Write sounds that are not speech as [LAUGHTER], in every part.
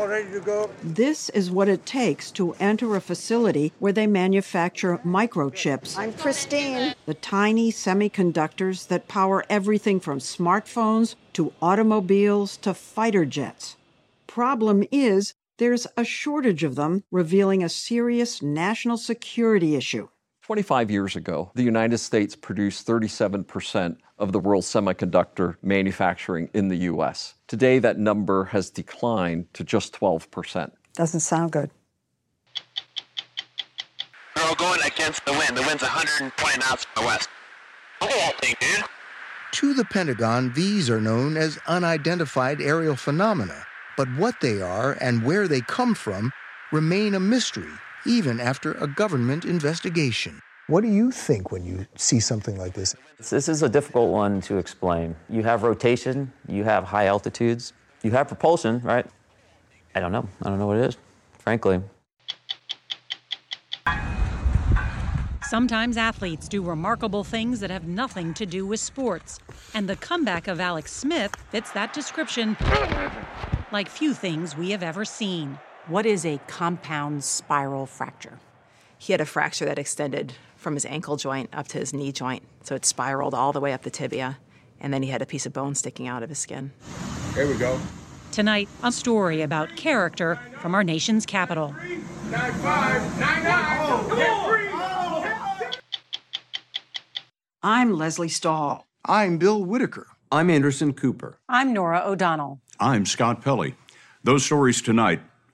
All ready to go? This is what it takes to enter a facility where they manufacture microchips, I'm Christine. the tiny semiconductors that power everything from smartphones to automobiles to fighter jets. Problem is, there's a shortage of them, revealing a serious national security issue. 25 years ago, the United States produced 37% of the world's semiconductor manufacturing in the US. Today, that number has declined to just 12%. Doesn't sound good. We're all going against the wind. The wind's 120 knots from the west. Look at that thing, dude. To the Pentagon, these are known as unidentified aerial phenomena, but what they are and where they come from remain a mystery even after a government investigation. What do you think when you see something like this? This is a difficult one to explain. You have rotation, you have high altitudes, you have propulsion, right? I don't know. I don't know what it is, frankly. Sometimes athletes do remarkable things that have nothing to do with sports. And the comeback of Alex Smith fits that description like few things we have ever seen. What is a compound spiral fracture? He had a fracture that extended from his ankle joint up to his knee joint. So it spiraled all the way up the tibia. And then he had a piece of bone sticking out of his skin. Here we go. Tonight, a story about character from our nation's capital. Nine five, nine nine. I'm Lesley Stahl. I'm Bill Whitaker. I'm Anderson Cooper. I'm Norah O'Donnell. I'm Scott Pelley. Those stories tonight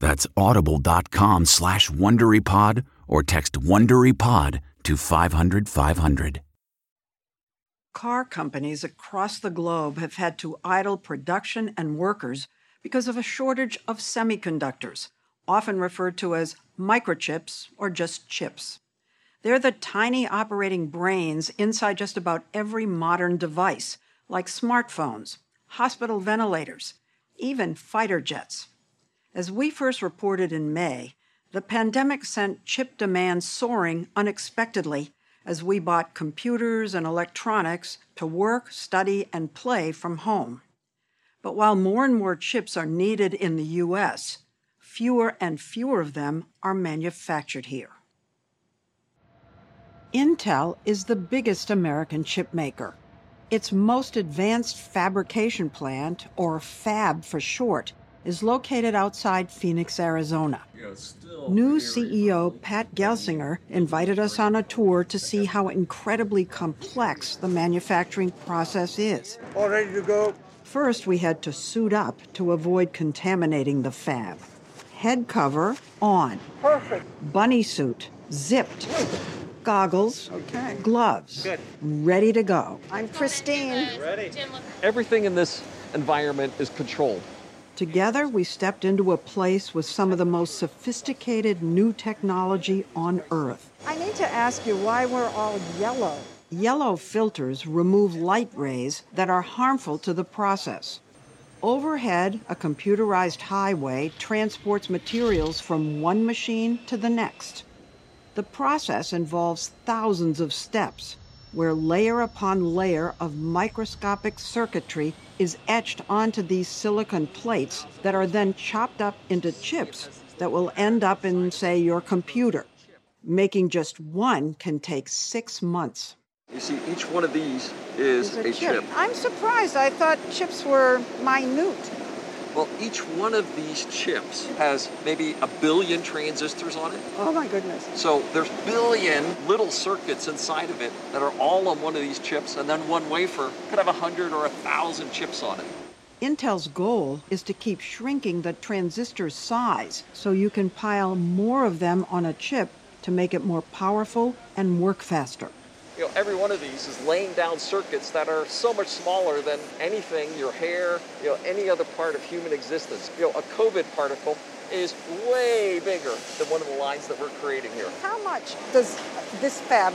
That's audible.com slash WonderyPod or text WonderyPod to 500 500. Car companies across the globe have had to idle production and workers because of a shortage of semiconductors, often referred to as microchips or just chips. They're the tiny operating brains inside just about every modern device, like smartphones, hospital ventilators, even fighter jets. As we first reported in May, the pandemic sent chip demand soaring unexpectedly as we bought computers and electronics to work, study, and play from home. But while more and more chips are needed in the US, fewer and fewer of them are manufactured here. Intel is the biggest American chip maker. Its most advanced fabrication plant, or FAB for short, is located outside Phoenix, Arizona. New CEO Pat Gelsinger invited us on a tour to see how incredibly complex the manufacturing process is. All ready to go. First, we had to suit up to avoid contaminating the fab. Head cover on. Perfect. Bunny suit zipped. Goggles, Okay. gloves, Good. ready to go. I'm Christine. Ready. Everything in this environment is controlled. Together, we stepped into a place with some of the most sophisticated new technology on Earth. I need to ask you why we're all yellow. Yellow filters remove light rays that are harmful to the process. Overhead, a computerized highway transports materials from one machine to the next. The process involves thousands of steps, where layer upon layer of microscopic circuitry is etched onto these silicon plates that are then chopped up into chips that will end up in, say, your computer. Making just one can take six months. You see, each one of these is It's a chip. I'm surprised. I thought chips were minute. Well, each one of these chips has maybe a billion transistors on it. Oh my goodness. So there's billion little circuits inside of it that are all on one of these chips, and then one wafer could have a hundred or a thousand chips on it. Intel's goal is to keep shrinking the transistor size so you can pile more of them on a chip to make it more powerful and work faster. You know, every one of these is laying down circuits that are so much smaller than anything, your hair, you know, any other part of human existence. You know, a COVID particle is way bigger than one of the lines that we're creating here. How much does this fab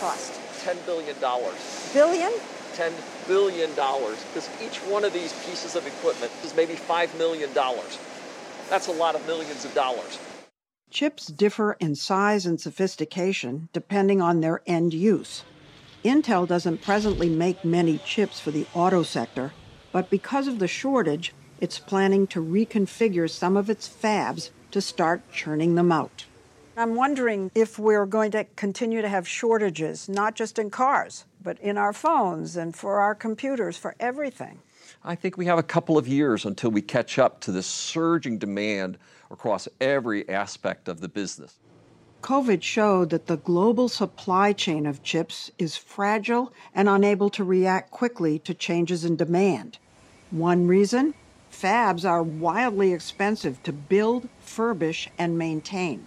cost? $10 billion. Billion? $10 billion. Because each one of these pieces of equipment is maybe $5 million. That's a lot of millions of dollars. Chips differ in size and sophistication depending on their end use. Intel doesn't presently make many chips for the auto sector, but because of the shortage, it's planning to reconfigure some of its fabs to start churning them out. I'm wondering if we're going to continue to have shortages, not just in cars, but in our phones and for our computers, for everything. I think we have a couple of years until we catch up to this surging demand across every aspect of the business. COVID showed that the global supply chain of chips is fragile and unable to react quickly to changes in demand. One reason? Fabs are wildly expensive to build, furbish, and maintain.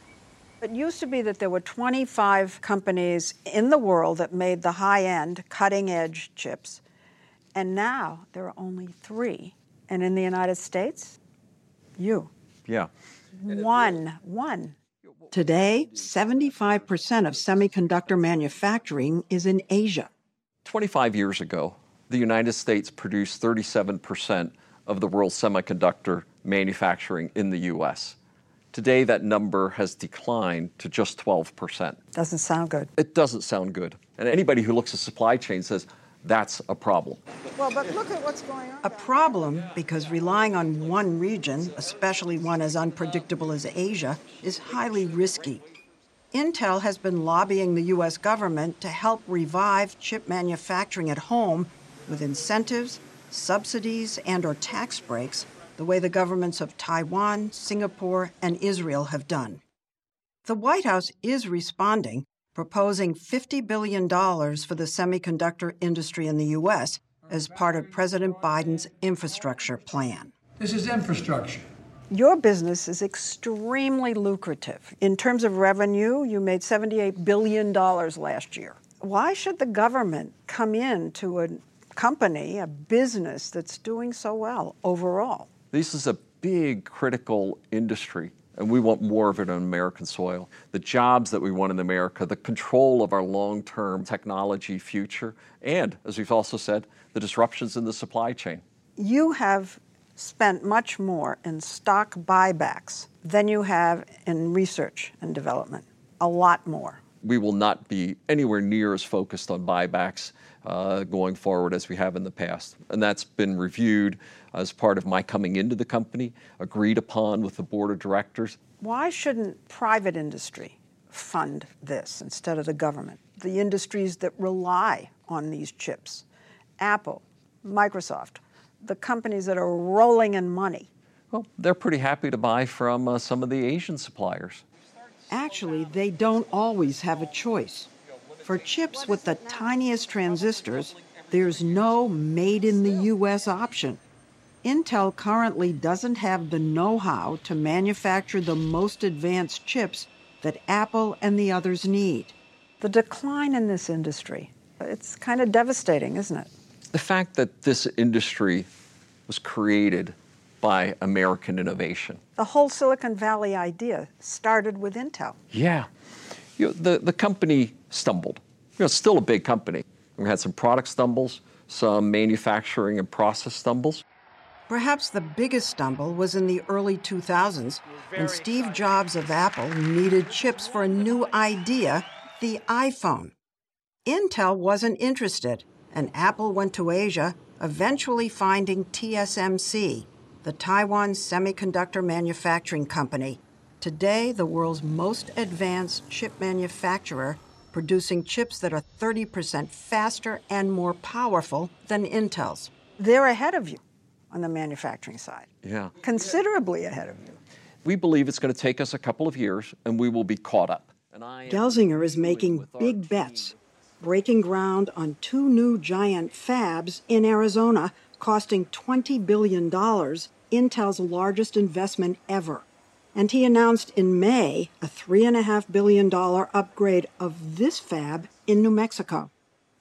It used to be that there were 25 companies in the world that made the high end, cutting edge chips. And now there are only three. And in the United States, you. Yeah. One. One. Today, 75% of semiconductor manufacturing is in Asia. 25 years ago, the United States produced 37% of the world's semiconductor manufacturing in the US. Today, that number has declined to just 12%. Doesn't sound good. It doesn't sound good. And anybody who looks at supply chain says that's a problem. Well, but look at what's going on. A problem because relying on one region, especially one as unpredictable as Asia, is highly risky. Intel has been lobbying the U.S. government to help revive chip manufacturing at home with incentives, subsidies, and or tax breaks, the way the governments of Taiwan, Singapore, and Israel have done. The White House is responding, proposing $50 billion for the semiconductor industry in the U.S. as part of President Biden's infrastructure plan. This is infrastructure. Your business is extremely lucrative. In terms of revenue, you made $78 billion last year. Why should the government come in to a company, a business that's doing so well overall? This is a big critical industry and we want more of it on American soil. The jobs that we want in America, the control of our long term technology future, and, as we've also said, the disruptions in the supply chain. You have spent much more in stock buybacks than you have in research and development. A lot more. We will not be anywhere near as focused on buybacks uh, going forward as we have in the past. And that's been reviewed as part of my coming into the company, agreed upon with the board of directors. Why shouldn't private industry fund this instead of the government? The industries that rely on these chips Apple, Microsoft, the companies that are rolling in money. Well, they're pretty happy to buy from uh, some of the Asian suppliers. Actually, they don't always have a choice. For chips with the tiniest transistors, there's no made in the US option. Intel currently doesn't have the know how to manufacture the most advanced chips that Apple and the others need. The decline in this industry, it's kind of devastating, isn't it? The fact that this industry was created by American innovation. The whole Silicon Valley idea started with Intel. Yeah. You know, the, the company stumbled. You know, it's still a big company. We had some product stumbles, some manufacturing and process stumbles. Perhaps the biggest stumble was in the early 2000s when Steve Jobs of Apple needed chips for a new idea, the iPhone. Intel wasn't interested, and Apple went to Asia, eventually finding TSMC, the Taiwan Semiconductor Manufacturing Company, today the world's most advanced chip manufacturer, producing chips that are 30% faster and more powerful than Intel's. They're ahead of you on the manufacturing side. Yeah. Considerably ahead of you. We believe it's going to take us a couple of years and we will be caught up. Gelsinger is making big bets, breaking ground on two new giant fabs in Arizona costing $20 billion, Intel's largest investment ever. And he announced in May a $3.5 billion upgrade of this fab in New Mexico.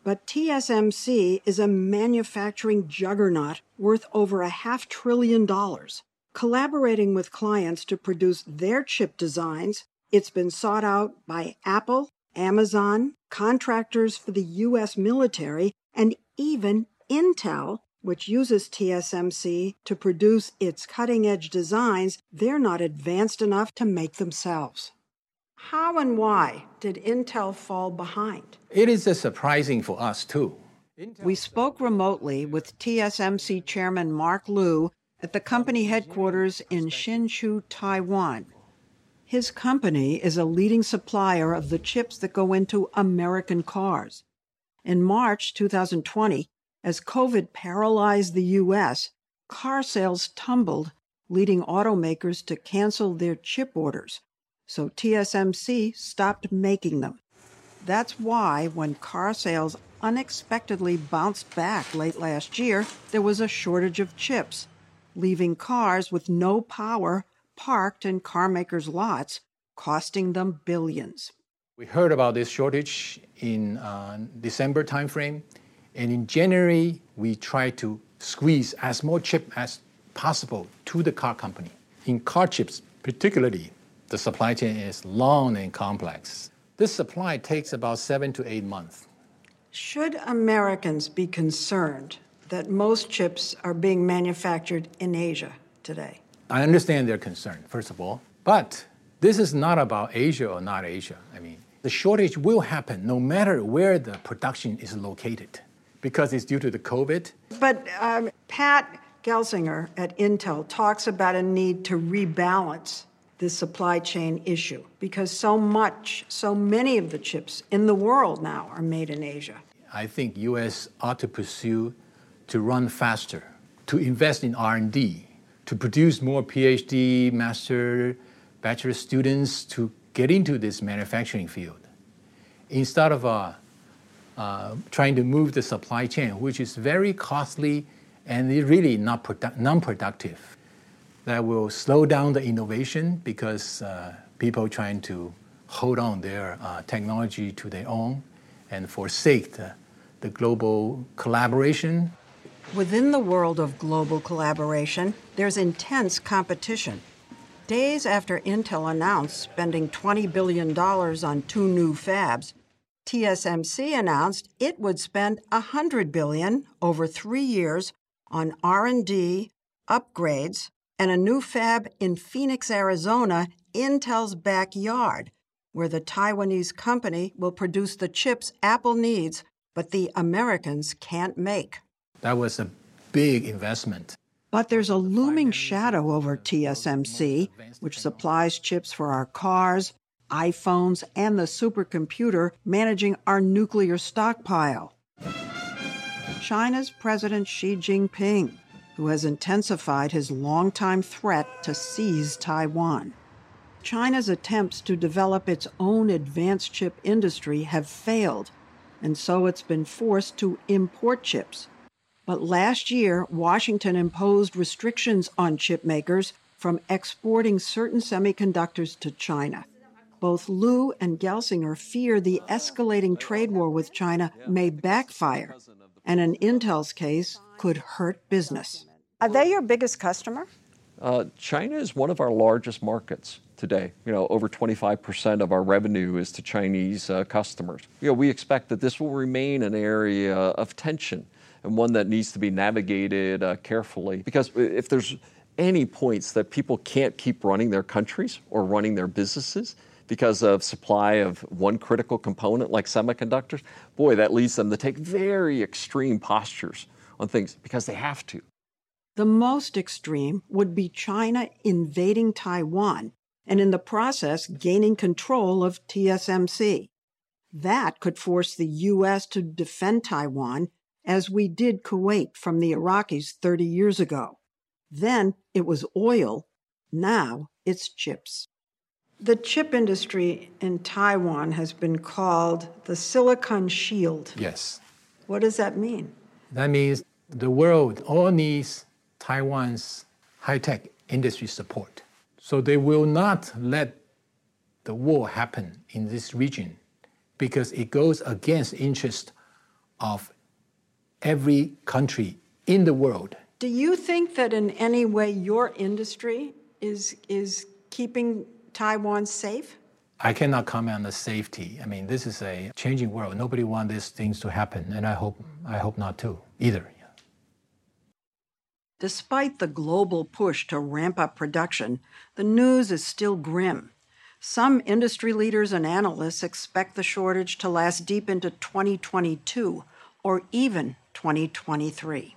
But TSMC is a manufacturing juggernaut worth over a half trillion dollars. Collaborating with clients to produce their chip designs, it's been sought out by Apple, Amazon, contractors for the U.S. military, and even Intel, which uses TSMC to produce its cutting edge designs they're not advanced enough to make themselves. How and why did Intel fall behind? It is surprising for us, too. We spoke remotely with TSMC Chairman Mark Liu at the company headquarters in Hsinchu, Taiwan. His company is a leading supplier of the chips that go into American cars. In March 2020, as COVID paralyzed the U.S., car sales tumbled, leading automakers to cancel their chip orders, so TSMC stopped making them. That's why, when car sales unexpectedly bounced back late last year, there was a shortage of chips, leaving cars with no power parked in carmakers' lots, costing them billions. We heard about this shortage in uh, December timeframe, and in January we tried to squeeze as more chip as possible to the car company. In car chips, particularly, the supply chain is long and complex. This supply takes about seven to eight months. Should Americans be concerned that most chips are being manufactured in Asia today? I understand their concern, first of all, but this is not about Asia or not Asia. I mean, the shortage will happen no matter where the production is located because it's due to the COVID. But um, Pat Gelsinger at Intel talks about a need to rebalance the supply chain issue because so much, so many of the chips in the world now are made in Asia. I think U.S. ought to pursue to run faster, to invest in R&D, to produce more PhD, master, bachelor students to get into this manufacturing field. Instead of uh, uh, trying to move the supply chain, which is very costly and really not produ- non-productive, that will slow down the innovation because uh, people trying to hold on their uh, technology to their own and forsake the, the global collaboration. Within the world of global collaboration, there's intense competition. Days after Intel announced spending $20 billion on two new fabs, TSMC announced it would spend 100 billion over 3 years on R&D, upgrades, and a new fab in Phoenix, Arizona, Intel's backyard, where the Taiwanese company will produce the chips Apple needs but the Americans can't make. That was a big investment. But there's a looming shadow over TSMC, which supplies chips for our cars, iPhones, and the supercomputer managing our nuclear stockpile. China's President Xi Jinping, who has intensified his longtime threat to seize Taiwan. China's attempts to develop its own advanced chip industry have failed, and so it's been forced to import chips. But last year, Washington imposed restrictions on chip makers from exporting certain semiconductors to China. Both Liu and Gelsinger fear the escalating trade war with China may backfire, and in Intel's case, could hurt business. Are they your biggest customer? Uh, China is one of our largest markets today. You know, over 25% of our revenue is to Chinese uh, customers. You know, we expect that this will remain an area of tension and one that needs to be navigated uh, carefully because if there's any points that people can't keep running their countries or running their businesses because of supply of one critical component like semiconductors, boy, that leads them to take very extreme postures on things because they have to. The most extreme would be China invading Taiwan and in the process gaining control of TSMC. That could force the U.S. to defend Taiwan as we did Kuwait from the Iraqis 30 years ago. Then it was oil, now it's chips. The chip industry in Taiwan has been called the Silicon Shield. Yes. What does that mean? That means the world all needs Taiwan's high tech industry support. So they will not let the war happen in this region because it goes against interest of every country in the world. Do you think that in any way your industry is is keeping Taiwan safe? I cannot comment on the safety. I mean, this is a changing world. Nobody wants these things to happen, and I hope I hope not to either. Despite the global push to ramp up production, the news is still grim. Some industry leaders and analysts expect the shortage to last deep into 2022 or even 2023.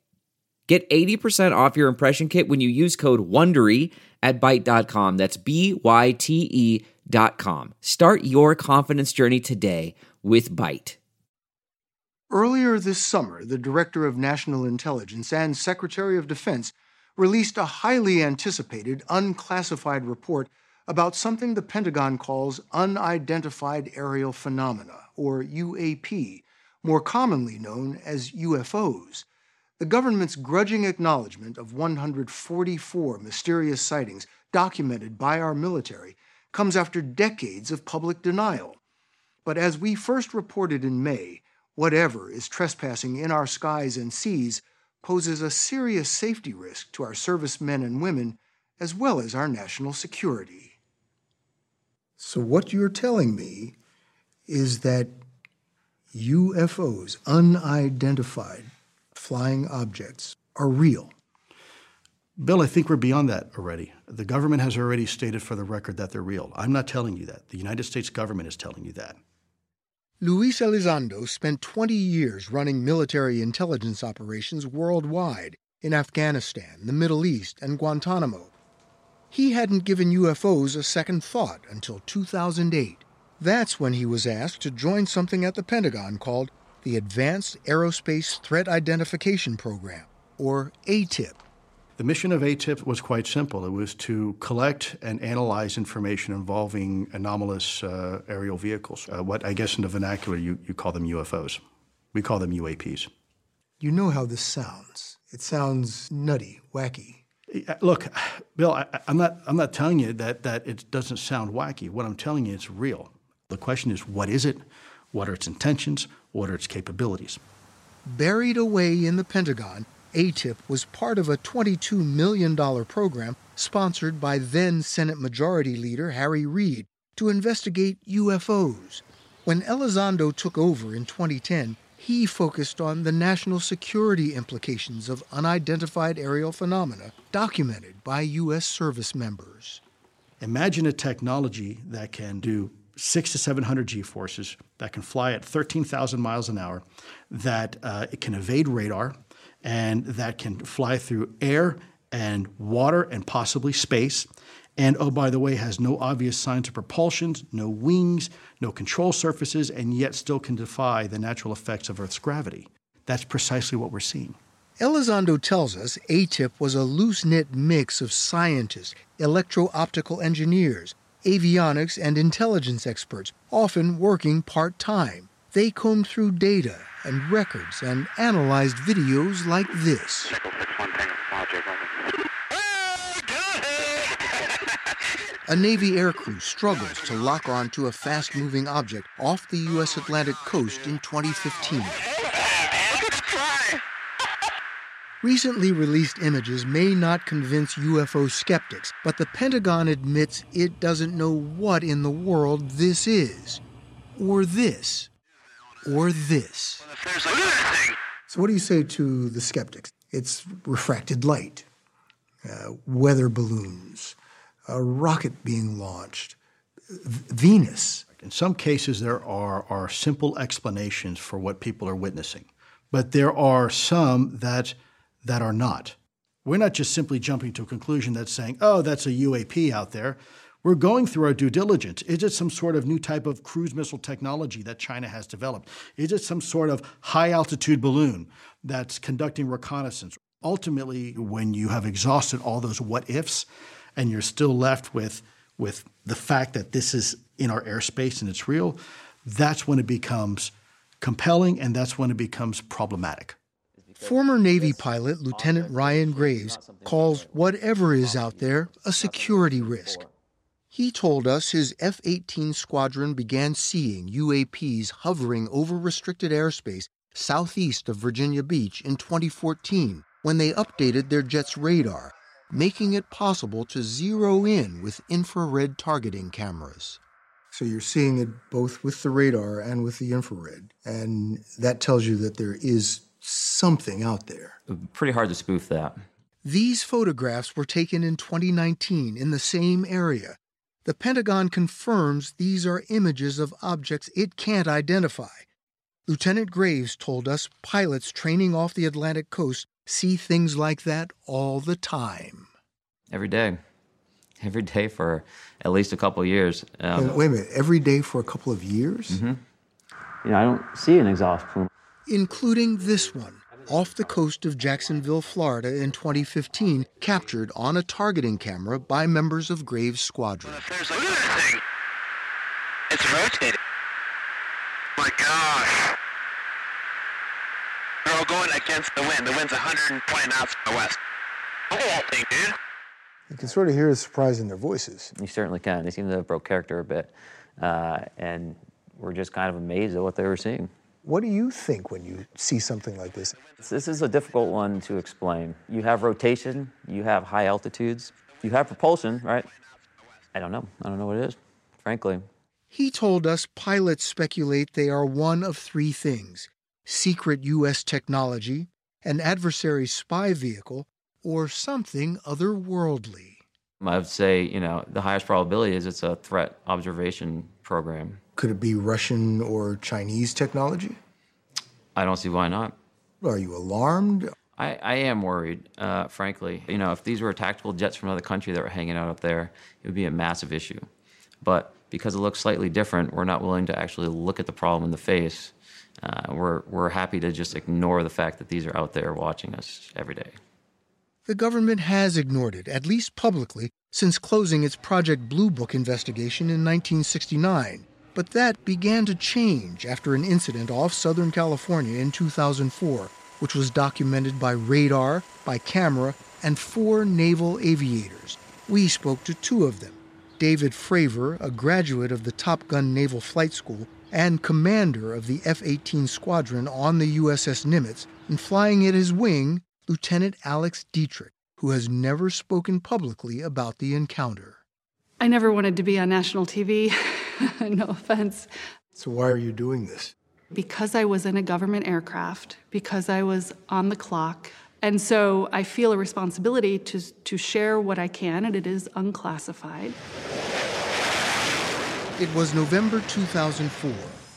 Get 80% off your impression kit when you use code WONDERY at Byte.com. That's B-Y-T-E dot com. Start your confidence journey today with Byte. Earlier this summer, the Director of National Intelligence and Secretary of Defense released a highly anticipated, unclassified report about something the Pentagon calls unidentified aerial phenomena, or UAP, more commonly known as UFOs. The government's grudging acknowledgement of 144 mysterious sightings documented by our military comes after decades of public denial. But as we first reported in May, whatever is trespassing in our skies and seas poses a serious safety risk to our servicemen and women as well as our national security. So, what you're telling me is that UFOs, unidentified flying objects, are real. Bill, I think we're beyond that already. The government has already stated for the record that they're real. I'm not telling you that. The United States government is telling you that. Luis Elizondo spent 20 years running military intelligence operations worldwide in Afghanistan, the Middle East, and Guantanamo. He hadn't given UFOs a second thought until 2008. That's when he was asked to join something at the Pentagon called the Advanced Aerospace Threat Identification Program, or ATIP. The mission of ATIP was quite simple. It was to collect and analyze information involving anomalous uh, aerial vehicles, uh, what I guess in the vernacular you, you call them UFOs. We call them UAPs. You know how this sounds. It sounds nutty, wacky. Look, Bill, I, I'm not, I'm not telling you that, that it doesn't sound wacky. What I'm telling you, it's real. The question is, what is it? What are its intentions? What are its capabilities? Buried away in the Pentagon, ATIP was part of a $22 million program sponsored by then Senate Majority Leader Harry Reid to investigate UFOs. When Elizondo took over in 2010, he focused on the national security implications of unidentified aerial phenomena documented by U.S. service members. Imagine a technology that can do six to 700 G forces, that can fly at 13,000 miles an hour, that uh, it can evade radar, and that can fly through air and water and possibly space. And oh, by the way, has no obvious signs of propulsion, no wings, no control surfaces, and yet still can defy the natural effects of Earth's gravity. That's precisely what we're seeing. Elizondo tells us ATIP was a loose knit mix of scientists, electro optical engineers, avionics, and intelligence experts, often working part time. They combed through data and records and analyzed videos like this. A Navy aircrew struggles to lock on to a fast moving object off the U.S. Atlantic coast in 2015. Recently released images may not convince UFO skeptics, but the Pentagon admits it doesn't know what in the world this is. Or this. Or this. So, what do you say to the skeptics? It's refracted light, uh, weather balloons, a rocket being launched, Venus. In some cases, there are, are simple explanations for what people are witnessing, but there are some that, that are not. We're not just simply jumping to a conclusion that's saying, oh, that's a UAP out there. We're going through our due diligence. Is it some sort of new type of cruise missile technology that China has developed? Is it some sort of high altitude balloon that's conducting reconnaissance? Ultimately, when you have exhausted all those what ifs and you're still left with, with the fact that this is in our airspace and it's real, that's when it becomes compelling and that's when it becomes problematic. Former Navy pilot Lieutenant Ryan Graves calls whatever is out there a security risk. He told us his F 18 squadron began seeing UAPs hovering over restricted airspace southeast of Virginia Beach in 2014 when they updated their jet's radar, making it possible to zero in with infrared targeting cameras. So, you're seeing it both with the radar and with the infrared, and that tells you that there is something out there. Pretty hard to spoof that. These photographs were taken in 2019 in the same area. The Pentagon confirms these are images of objects it can't identify. Lieutenant Graves told us pilots training off the Atlantic coast see things like that all the time. Every day. Every day for at least a couple of years. Um, Wait a minute, every day for a couple of years? mhm. You know, I don't see an exhaust plume. Including this one off the coast of Jacksonville, Florida in 2015, captured on a targeting camera by members of Graves' squadron. It's rotating. my gosh. They're all going against the wind. The wind's 120 knots from the west. Look at that thing, dude. You can sort of hear the surprise in their voices. You certainly can. They seem to have broke character a bit. Uh, and we're just kind of amazed at what they were seeing. What do you think when you see something like this? This is a difficult one to explain. You have rotation, you have high altitudes, you have propulsion, right? I don't know. I don't know what it is, frankly. He told us pilots speculate they are one of three things secret U.S. technology, an adversary spy vehicle, or something otherworldly. I would say, you know, the highest probability is it's a threat observation program. Could it be Russian or Chinese technology? I don't see why not. Are you alarmed? I, I am worried, uh, frankly. You know, if these were tactical jets from another country that were hanging out up there, it would be a massive issue. But because it looks slightly different, we're not willing to actually look at the problem in the face. Uh, we're, we're happy to just ignore the fact that these are out there watching us every day. The government has ignored it, at least publicly, since closing its Project Blue Book investigation in 1969. But that began to change after an incident off Southern California in 2004, which was documented by radar, by camera, and four naval aviators. We spoke to two of them David Fravor, a graduate of the Top Gun Naval Flight School and commander of the F 18 squadron on the USS Nimitz, and flying at his wing, Lieutenant Alex Dietrich, who has never spoken publicly about the encounter. I never wanted to be on national TV. [LAUGHS] [LAUGHS] no offense. So, why are you doing this? Because I was in a government aircraft, because I was on the clock. And so I feel a responsibility to, to share what I can, and it is unclassified. It was November 2004,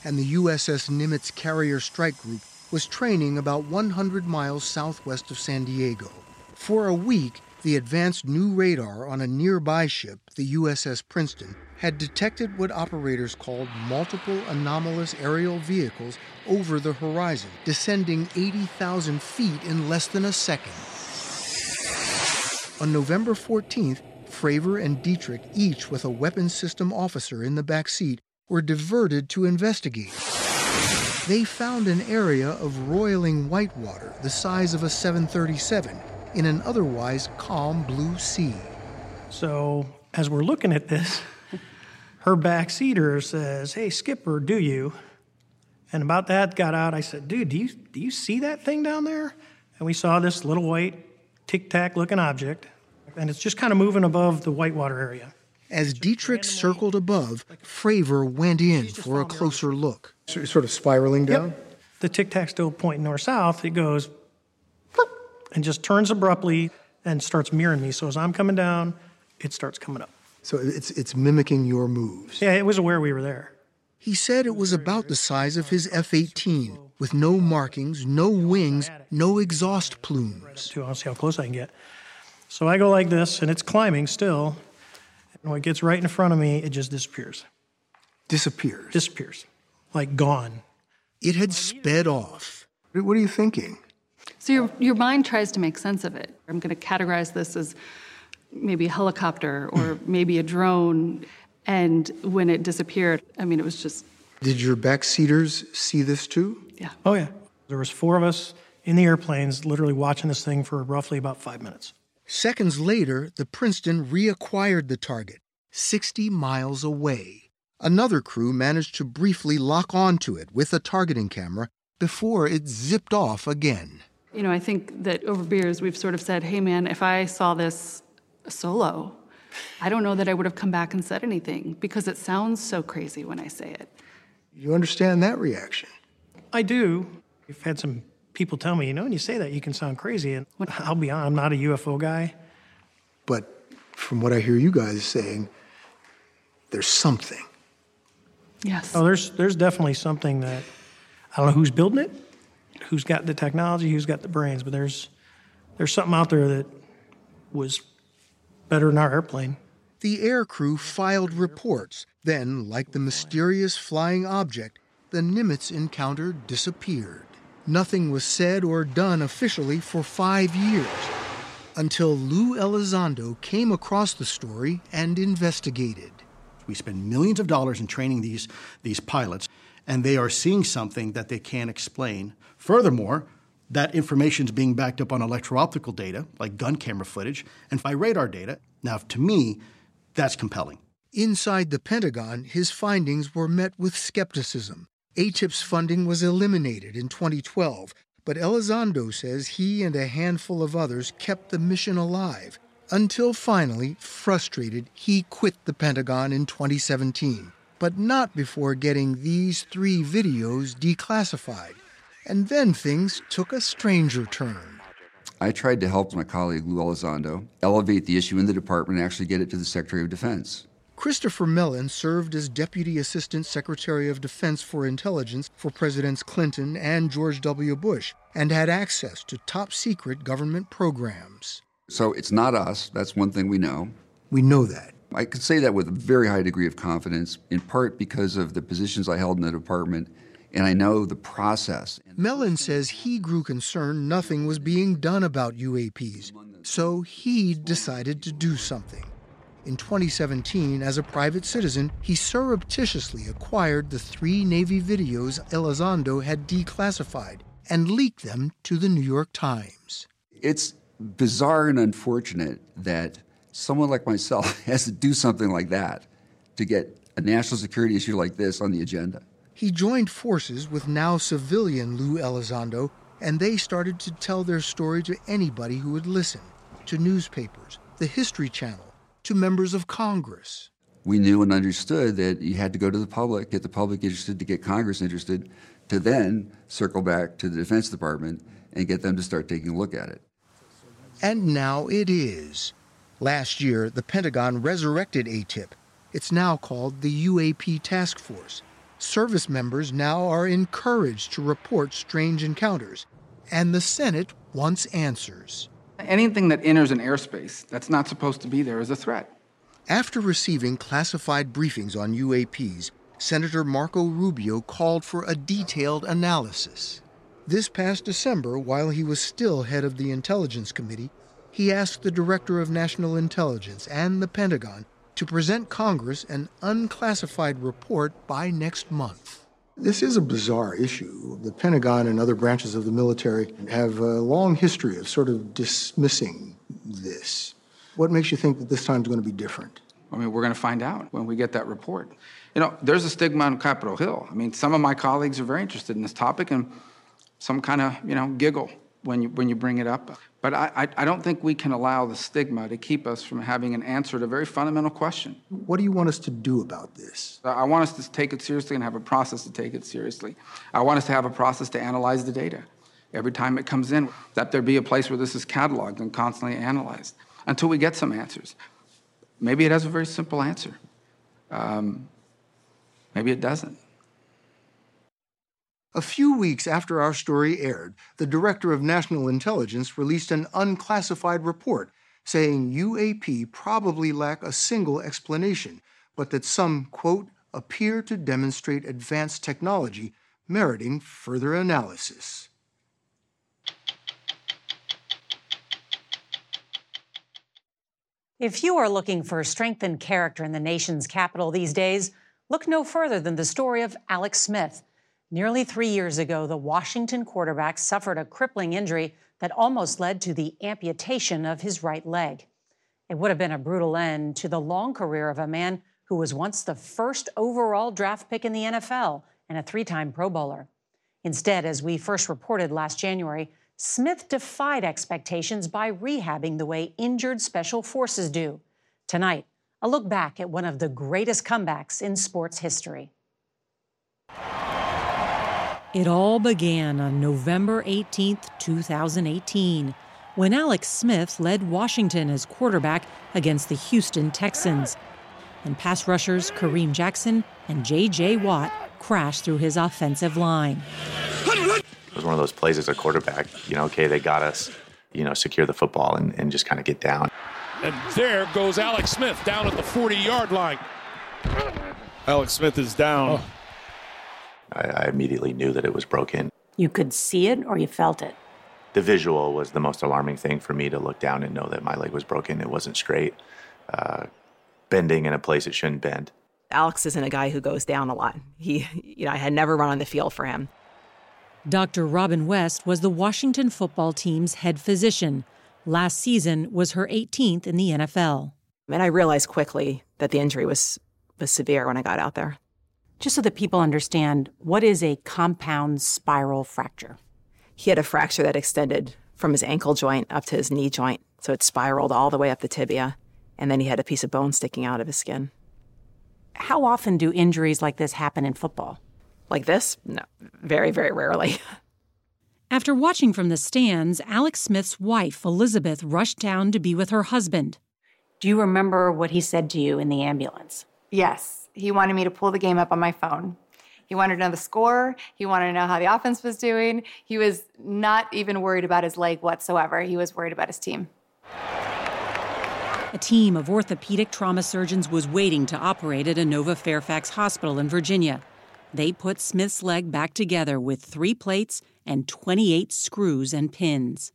and the USS Nimitz Carrier Strike Group was training about 100 miles southwest of San Diego. For a week, the advanced new radar on a nearby ship, the USS Princeton, had detected what operators called multiple anomalous aerial vehicles over the horizon, descending 80,000 feet in less than a second. On November 14th, Fravor and Dietrich, each with a weapons system officer in the back seat, were diverted to investigate. They found an area of roiling whitewater the size of a 737 in an otherwise calm blue sea. So, as we're looking at this, her backseater says, Hey, Skipper, do you? And about that got out, I said, Dude, do you, do you see that thing down there? And we saw this little white tic tac looking object, and it's just kind of moving above the whitewater area. As Dietrich circled above, Fravor went in for a closer look. So sort of spiraling down? Yep. The tic tac still pointing north south. It goes and just turns abruptly and starts mirroring me. So as I'm coming down, it starts coming up. So it's, it's mimicking your moves. Yeah, it was aware we were there. He said it was about the size of his F 18, with no markings, no wings, no exhaust plumes. Too, I'll see how close I can get. So I go like this, and it's climbing still. And when it gets right in front of me, it just disappears. Disappears? Disappears. Like gone. It had sped off. What are you thinking? So your, your mind tries to make sense of it. I'm going to categorize this as maybe a helicopter or mm. maybe a drone. And when it disappeared, I mean, it was just. Did your backseaters see this too? Yeah. Oh, yeah. There was four of us in the airplanes literally watching this thing for roughly about five minutes. Seconds later, the Princeton reacquired the target, 60 miles away. Another crew managed to briefly lock onto it with a targeting camera before it zipped off again. You know, I think that over beers we've sort of said, hey man, if I saw this solo, I don't know that I would have come back and said anything because it sounds so crazy when I say it. You understand that reaction? I do. I've had some people tell me, you know, when you say that, you can sound crazy. And I'll be honest, I'm not a UFO guy. But from what I hear you guys saying, there's something. Yes. Oh, there's there's definitely something that I don't know who's building it, who's got the technology, who's got the brains, but there's there's something out there that was better than our airplane. The air crew filed reports. Then, like the mysterious flying object, the Nimitz encounter disappeared. Nothing was said or done officially for five years until Lou Elizondo came across the story and investigated. We spend millions of dollars in training these, these pilots, and they are seeing something that they can't explain. Furthermore, that information is being backed up on electro-optical data, like gun camera footage, and by radar data. Now, to me, that's compelling. Inside the Pentagon, his findings were met with skepticism. ATIP's funding was eliminated in 2012, but Elizondo says he and a handful of others kept the mission alive until finally, frustrated, he quit the Pentagon in 2017, but not before getting these three videos declassified. And then things took a stranger turn. I tried to help my colleague Lou Elizondo elevate the issue in the department and actually get it to the Secretary of Defense. Christopher Mellon served as Deputy Assistant Secretary of Defense for Intelligence for Presidents Clinton and George W. Bush and had access to top secret government programs. So it's not us. That's one thing we know. We know that. I can say that with a very high degree of confidence, in part because of the positions I held in the department, and I know the process. Mellon says he grew concerned nothing was being done about UAPs, so he decided to do something. In 2017, as a private citizen, he surreptitiously acquired the three Navy videos Elizondo had declassified and leaked them to the New York Times. It's bizarre and unfortunate that someone like myself [LAUGHS] has to do something like that to get a national security issue like this on the agenda. He joined forces with now civilian Lou Elizondo, and they started to tell their story to anybody who would listen to newspapers, the History Channel, to members of Congress. We knew and understood that you had to go to the public, get the public interested, to get Congress interested, to then circle back to the Defense Department and get them to start taking a look at it. And now it is. Last year, the Pentagon resurrected ATIP. It's now called the UAP Task Force. Service members now are encouraged to report strange encounters, and the Senate wants answers. Anything that enters an airspace that's not supposed to be there is a threat. After receiving classified briefings on UAPs, Senator Marco Rubio called for a detailed analysis. This past December, while he was still head of the Intelligence Committee, he asked the Director of National Intelligence and the Pentagon to present Congress an unclassified report by next month. This is a bizarre issue. The Pentagon and other branches of the military have a long history of sort of dismissing this. What makes you think that this time is going to be different? I mean, we're going to find out when we get that report. You know, there's a stigma on Capitol Hill. I mean, some of my colleagues are very interested in this topic and some kind of, you know, giggle when you, when you bring it up. But I, I, don't think we can allow the stigma to keep us from having an answer to a very fundamental question. What do you want us to do about this? I want us to take it seriously and have a process to take it seriously. I want us to have a process to analyze the data every time it comes in, that there be a place where this is cataloged and constantly analyzed until we get some answers. Maybe it has a very simple answer. Um, maybe it doesn't. A few weeks after our story aired, the Director of National Intelligence released an unclassified report saying UAP probably lack a single explanation, but that some, quote, appear to demonstrate advanced technology meriting further analysis. If you are looking for a strengthened character in the nation's capital these days, look no further than the story of Alex Smith. Nearly three years ago, the Washington quarterback suffered a crippling injury that almost led to the amputation of his right leg. It would have been a brutal end to the long career of a man who was once the first overall draft pick in the NFL and a three time Pro Bowler. Instead, as we first reported last January, Smith defied expectations by rehabbing the way injured special forces do. Tonight, a look back at one of the greatest comebacks in sports history. It all began on November 18, 2018, when Alex Smith led Washington as quarterback against the Houston Texans. And pass rushers Kareem Jackson and J.J. Watt crashed through his offensive line. It was one of those plays as a quarterback, you know, okay, they got us, you know, secure the football and, and just kind of get down. And there goes Alex Smith down at the 40 yard line. Alex Smith is down. Oh. I, I immediately knew that it was broken. You could see it or you felt it? The visual was the most alarming thing for me to look down and know that my leg was broken. It wasn't straight, uh, bending in a place it shouldn't bend. Alex isn't a guy who goes down a lot. He, you know, I had never run on the field for him. Dr. Robin West was the Washington football team's head physician. Last season was her 18th in the NFL. And I realized quickly that the injury was, was severe when I got out there. Just so that people understand, what is a compound spiral fracture? He had a fracture that extended from his ankle joint up to his knee joint. So it spiraled all the way up the tibia. And then he had a piece of bone sticking out of his skin. How often do injuries like this happen in football? Like this? No, very, very rarely. [LAUGHS] After watching from the stands, Alex Smith's wife, Elizabeth, rushed down to be with her husband. Do you remember what he said to you in the ambulance? Yes. He wanted me to pull the game up on my phone. He wanted to know the score. He wanted to know how the offense was doing. He was not even worried about his leg whatsoever. He was worried about his team. A team of orthopedic trauma surgeons was waiting to operate at Inova Fairfax Hospital in Virginia. They put Smith's leg back together with three plates and 28 screws and pins.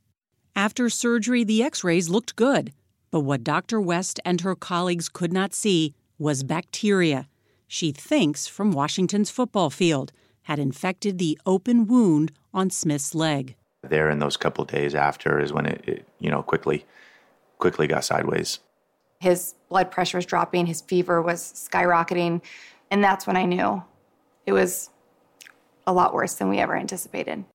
After surgery, the x rays looked good, but what Dr. West and her colleagues could not see was bacteria. She thinks from Washington's football field had infected the open wound on Smith's leg. There in those couple days after is when it, it, you know, quickly, quickly got sideways. His blood pressure was dropping, his fever was skyrocketing, and that's when I knew it was a lot worse than we ever anticipated.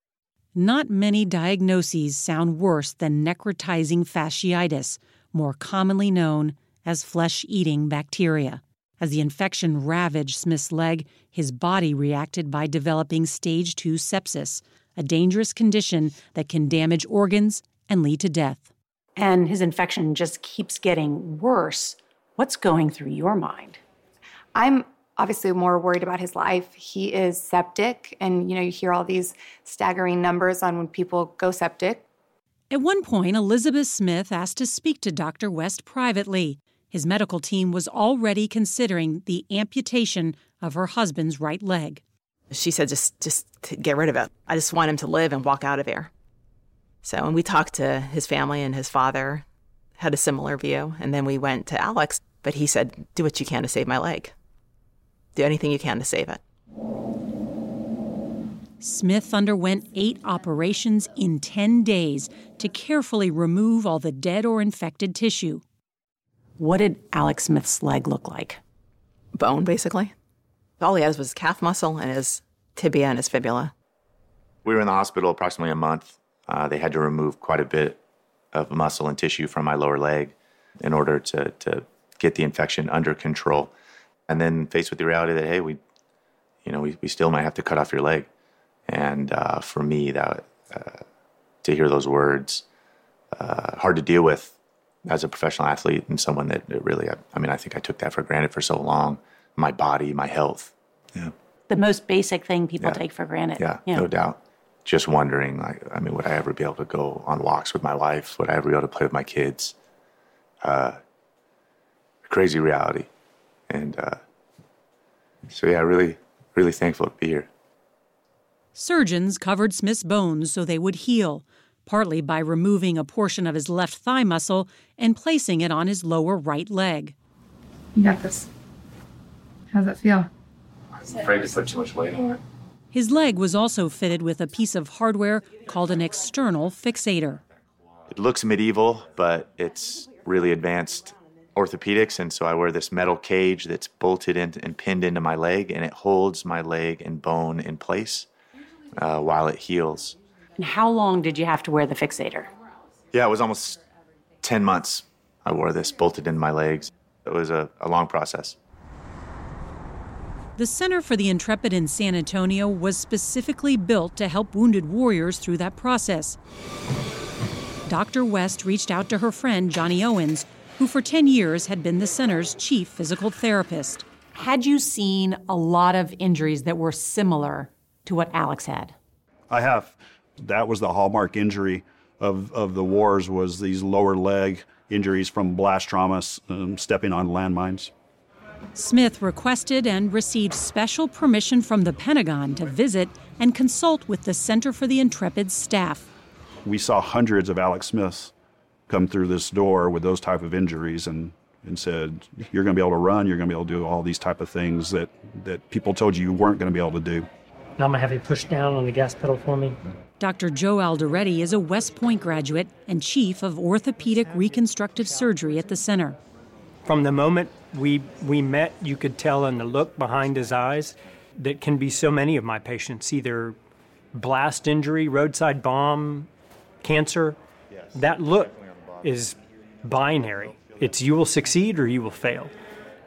Not many diagnoses sound worse than necrotizing fasciitis, more commonly known as flesh eating bacteria. As the infection ravaged Smith's leg, his body reacted by developing stage 2 sepsis, a dangerous condition that can damage organs and lead to death. And his infection just keeps getting worse. What's going through your mind? I'm obviously more worried about his life. He is septic, and you know, you hear all these staggering numbers on when people go septic. At one point, Elizabeth Smith asked to speak to Dr. West privately. His medical team was already considering the amputation of her husband's right leg. She said, just, just get rid of it. I just want him to live and walk out of here. So, and we talked to his family and his father, had a similar view. And then we went to Alex, but he said, do what you can to save my leg. Do anything you can to save it. Smith underwent eight operations in 10 days to carefully remove all the dead or infected tissue. What did Alex Smith's leg look like? Bone, basically. All he has was his calf muscle and his tibia and his fibula. We were in the hospital approximately a month. Uh, they had to remove quite a bit of muscle and tissue from my lower leg in order to, to get the infection under control. And then faced with the reality that, hey, we, you know, we, we still might have to cut off your leg. And uh, for me, that uh, to hear those words, uh, hard to deal with as a professional athlete and someone that, that really, I, I mean, I think I took that for granted for so long. My body, my health. Yeah. The most basic thing people Yeah. take for granted. Yeah, no doubt. Just wondering, like, I mean, would I ever be able to go on walks with my wife? Would I ever be able to play with my kids? Uh, crazy reality, and uh, so yeah, really, really thankful to be here. Surgeons covered Smith's bones so they would heal, partly by removing a portion of his left thigh muscle and placing it on his lower right leg. You got this. How's it feel? I'm afraid to put too much weight on it. His leg was also fitted with a piece of hardware called an external fixator. It looks medieval, but it's really advanced orthopedics, and so I wear this metal cage that's bolted in and pinned into my leg, and it holds my leg and bone in place uh, while it heals. And how long did you have to wear the fixator? Yeah, it was almost 10 months I wore this bolted in my legs. It was a, a long process. The Center for the Intrepid in San Antonio was specifically built to help wounded warriors through that process. Dr. West reached out to her friend, Johnny Owens, who for 10 years had been the center's chief physical therapist. Had you seen a lot of injuries that were similar to what Alex had? I have. That was the hallmark injury of, of the wars was these lower leg injuries from blast trauma, um, stepping on landmines. Smith requested and received special permission from the Pentagon to visit and consult with the Center for the Intrepid staff. We saw hundreds of Alex Smiths come through this door with those type of injuries and, and said, you're going to be able to run, you're going to be able to do all these type of things that, that people told you you weren't going to be able to do. Now I'm gonna have you push down on the gas pedal for me. Dr. Joe Alderete is a West Point graduate and chief of orthopedic reconstructive surgery at the center. From the moment we we met, you could tell in the look behind his eyes that can be so many of my patients either blast injury, roadside bomb, cancer. That look is binary. It's you will succeed or you will fail.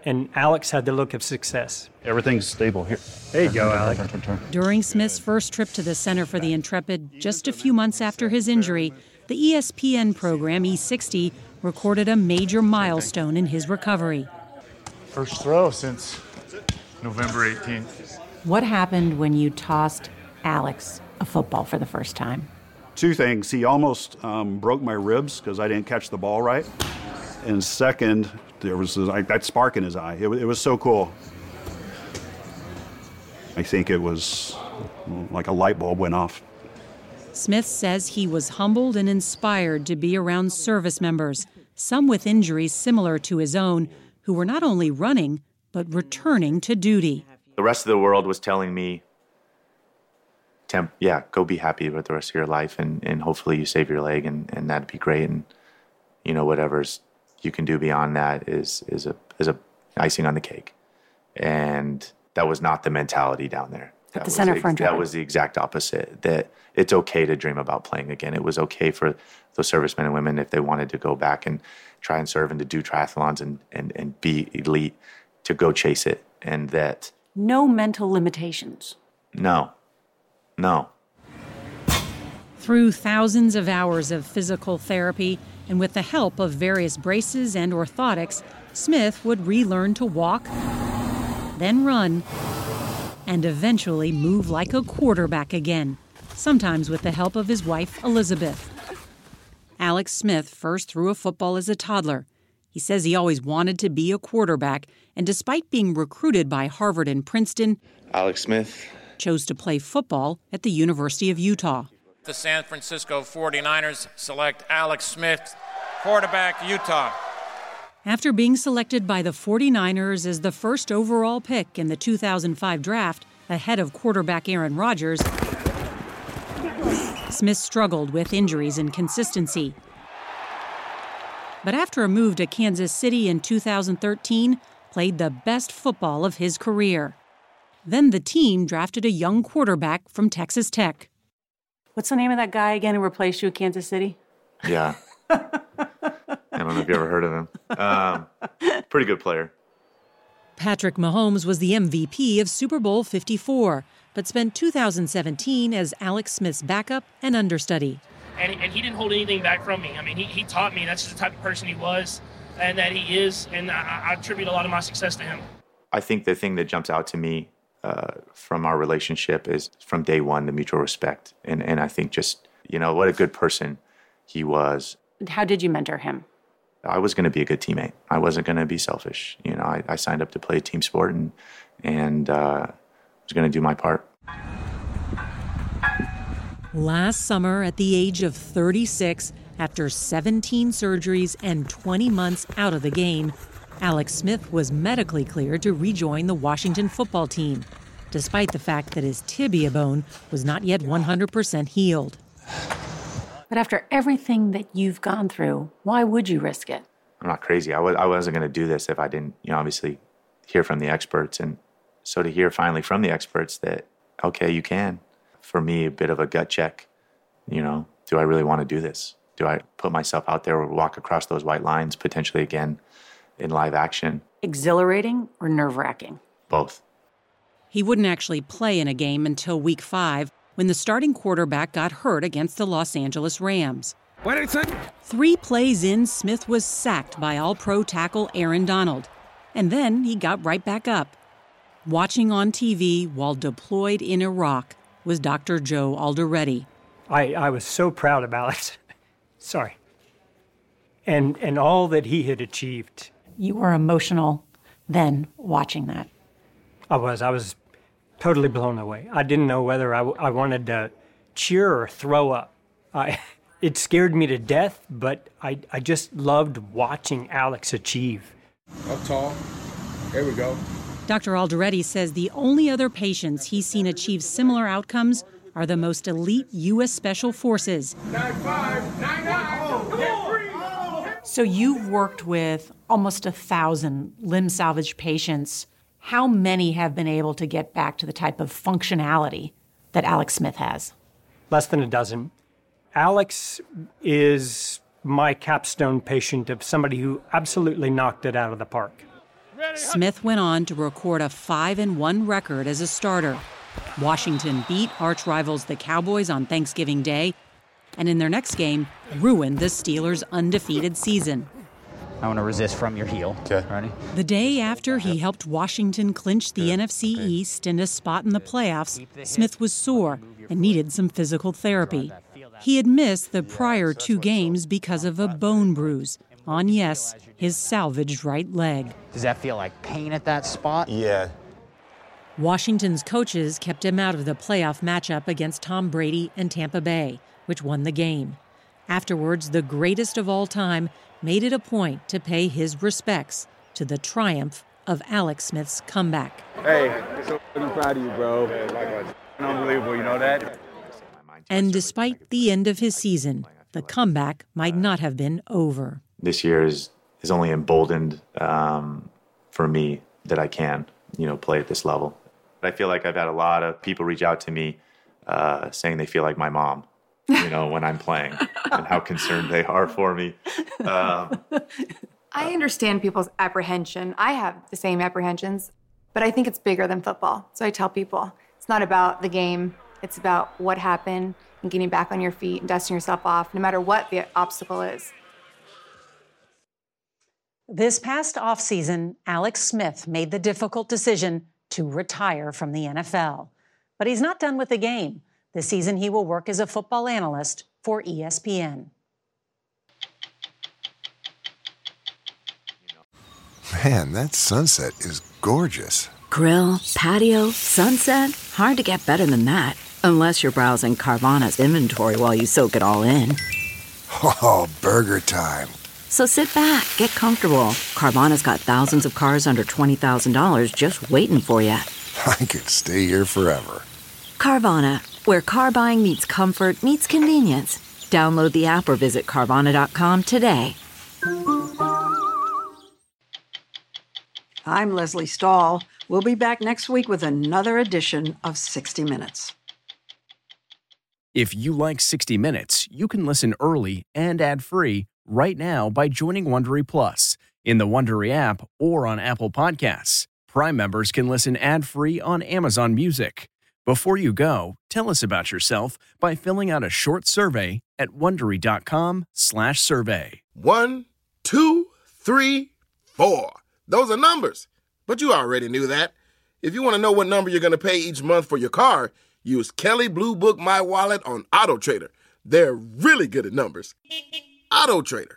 And Alex had the look of success. Everything's stable here. There you go, Alex. During Smith's first trip to the Center for the Intrepid, just a few months after his injury, the ESPN program E60 recorded a major milestone in his recovery. First throw since November 18th. What happened when you tossed Alex a football for the first time? Two things. He almost um, broke my ribs because I didn't catch the ball right. And second, there was like that spark in his eye. It, it was so cool. I think it was like a light bulb went off. Smith says he was humbled and inspired to be around service members, some with injuries similar to his own, who were not only running, but returning to duty. The rest of the world was telling me, temp, yeah, go be happy with the rest of your life and, and hopefully you save your leg and, and that'd be great. And, you know, whatever's you can do beyond that is, is a, is a icing on the cake. And that was not the mentality down there. At That the was Center ex- for Endurance. That was the exact opposite. That it's okay to dream about playing again. It was okay for those servicemen and women if they wanted to go back and try and serve and to do triathlons and, and, and be elite to go chase it. And that No mental limitations. no, no. Through thousands of hours of physical therapy and with the help of various braces and orthotics, Smith would relearn to walk, then run, and eventually move like a quarterback again, sometimes with the help of his wife, Elizabeth. Alex Smith first threw a football as a toddler. He says he always wanted to be a quarterback, and despite being recruited by Harvard and Princeton, Alex Smith. chose to play football at the University of Utah. The San Francisco 49ers select Alex Smith, quarterback, Utah. After being selected by the 49ers as the first overall pick in the 2005 draft, ahead of quarterback Aaron Rodgers, Smith struggled with injuries and consistency. But after a move to Kansas City in 2013, played the best football of his career. Then the team drafted a young quarterback from Texas Tech. What's the name of that guy again who replaced you at Kansas City? Yeah. I don't know if you ever heard of him. Um, pretty good player. Patrick Mahomes was the MVP of Super Bowl 54, but spent 2017 as Alex Smith's backup and understudy. and, and he didn't hold anything back from me. I mean, he, he taught me that's just the type of person he was and that he is, and I, I attribute a lot of my success to him. I think the thing that jumps out to me uh, from our relationship is from day one the mutual respect, and and I think just you know what a good person he was. How did you mentor him? I was going to be a good teammate. I wasn't going to be selfish. You know, I, I signed up to play a team sport and and uh, was going to do my part. Last summer, at the age of 36, after 17 surgeries and 20 months out of the game, Alex Smith was medically cleared to rejoin the Washington football team, despite the fact that his tibia bone was not yet 100% healed. But after everything that you've gone through, why would you risk it? I'm not crazy. I was I wasn't going to do this if I didn't, you know, obviously hear from the experts. And so to hear finally from the experts that okay, you can, for me, a bit of a gut check. You know, do I really want to do this? Do I put myself out there or walk across those white lines potentially again in live action? Exhilarating or nerve wracking? Both. He wouldn't actually play in a game until week five when the starting quarterback got hurt against the Los Angeles Rams. What is it? Three plays in, Smith was sacked by all pro tackle Aaron Donald. And then he got right back up. Watching on TV while deployed in Iraq was Dr. Joe Alderete. I, I was so proud of Alex. [LAUGHS] Sorry. And, and all that he had achieved. You were emotional then watching that. I was. I was totally blown away. I didn't know whether I, w- I wanted to cheer or throw up. I, [LAUGHS] it scared me to death, but I, I just loved watching Alex achieve. Up tall. There we go. Dr. Alderete says the only other patients he's seen achieve similar outcomes are the most elite U.S. Special Forces. Nine five, nine nine. Get free. So you've worked with almost a thousand limb salvage patients. How many have been able to get back to the type of functionality that Alex Smith has? Less than a dozen. Alex is my capstone patient of somebody who absolutely knocked it out of the park. Smith went on to record a 5 and 1 record as a starter. Washington beat arch rivals the Cowboys on Thanksgiving Day, and in their next game, ruined the Steelers' undefeated season. I want to resist from your heel. Okay. Ready? The day after he helped Washington clinch the NFC East and a spot in the playoffs, Smith was sore and needed some physical therapy. He had missed the prior two games because of a bone bruise, on, yes, his salvaged right leg. Does that feel like pain at that spot? Yeah. Washington's coaches kept him out of the playoff matchup against Tom Brady and Tampa Bay, which won the game. Afterwards, the greatest of all time made it a point to pay his respects to the triumph of Alex Smith's comeback. Hey, so I'm proud of you, bro. Unbelievable, you know that? And despite the end of his season, the comeback might not have been over. This year is, is only emboldened um, for me that I can, you know, play at this level. I feel like I've had a lot of people reach out to me uh, saying they feel like my mom, you know, when I'm playing and how concerned they are for me. Um, I understand people's apprehension. I have the same apprehensions, but I think it's bigger than football. So I tell people it's not about the game, it's about what happened and getting back on your feet and dusting yourself off, no matter what the obstacle is. This past offseason, Alex Smith made the difficult decision to retire from the NFL. But he's not done with the game. This season, he will work as a football analyst for ESPN. Man, that sunset is gorgeous. Grill, patio, sunset. Hard to get better than that. Unless you're browsing Carvana's inventory while you soak it all in. Oh, burger time. So sit back, get comfortable. Carvana's got thousands of cars under $20,000 just waiting for you. I could stay here forever. Carvana, where car buying meets comfort, meets convenience. Download the app or visit Carvana.com today. I'm Lesley Stahl. We'll be back next week with another edition of 60 Minutes. If you like 60 Minutes, you can listen early and ad-free right now by joining Wondery Plus in the Wondery app or on Apple Podcasts. Prime members can listen ad-free on Amazon Music. Before you go, tell us about yourself by filling out a short survey at wondery.com/survey. One, two, three, four. Those are numbers. But you already knew that. If you want to know what number you're going to pay each month for your car, use Kelley Blue Book My Wallet on Auto Trader. They're really good at numbers. Auto Trader.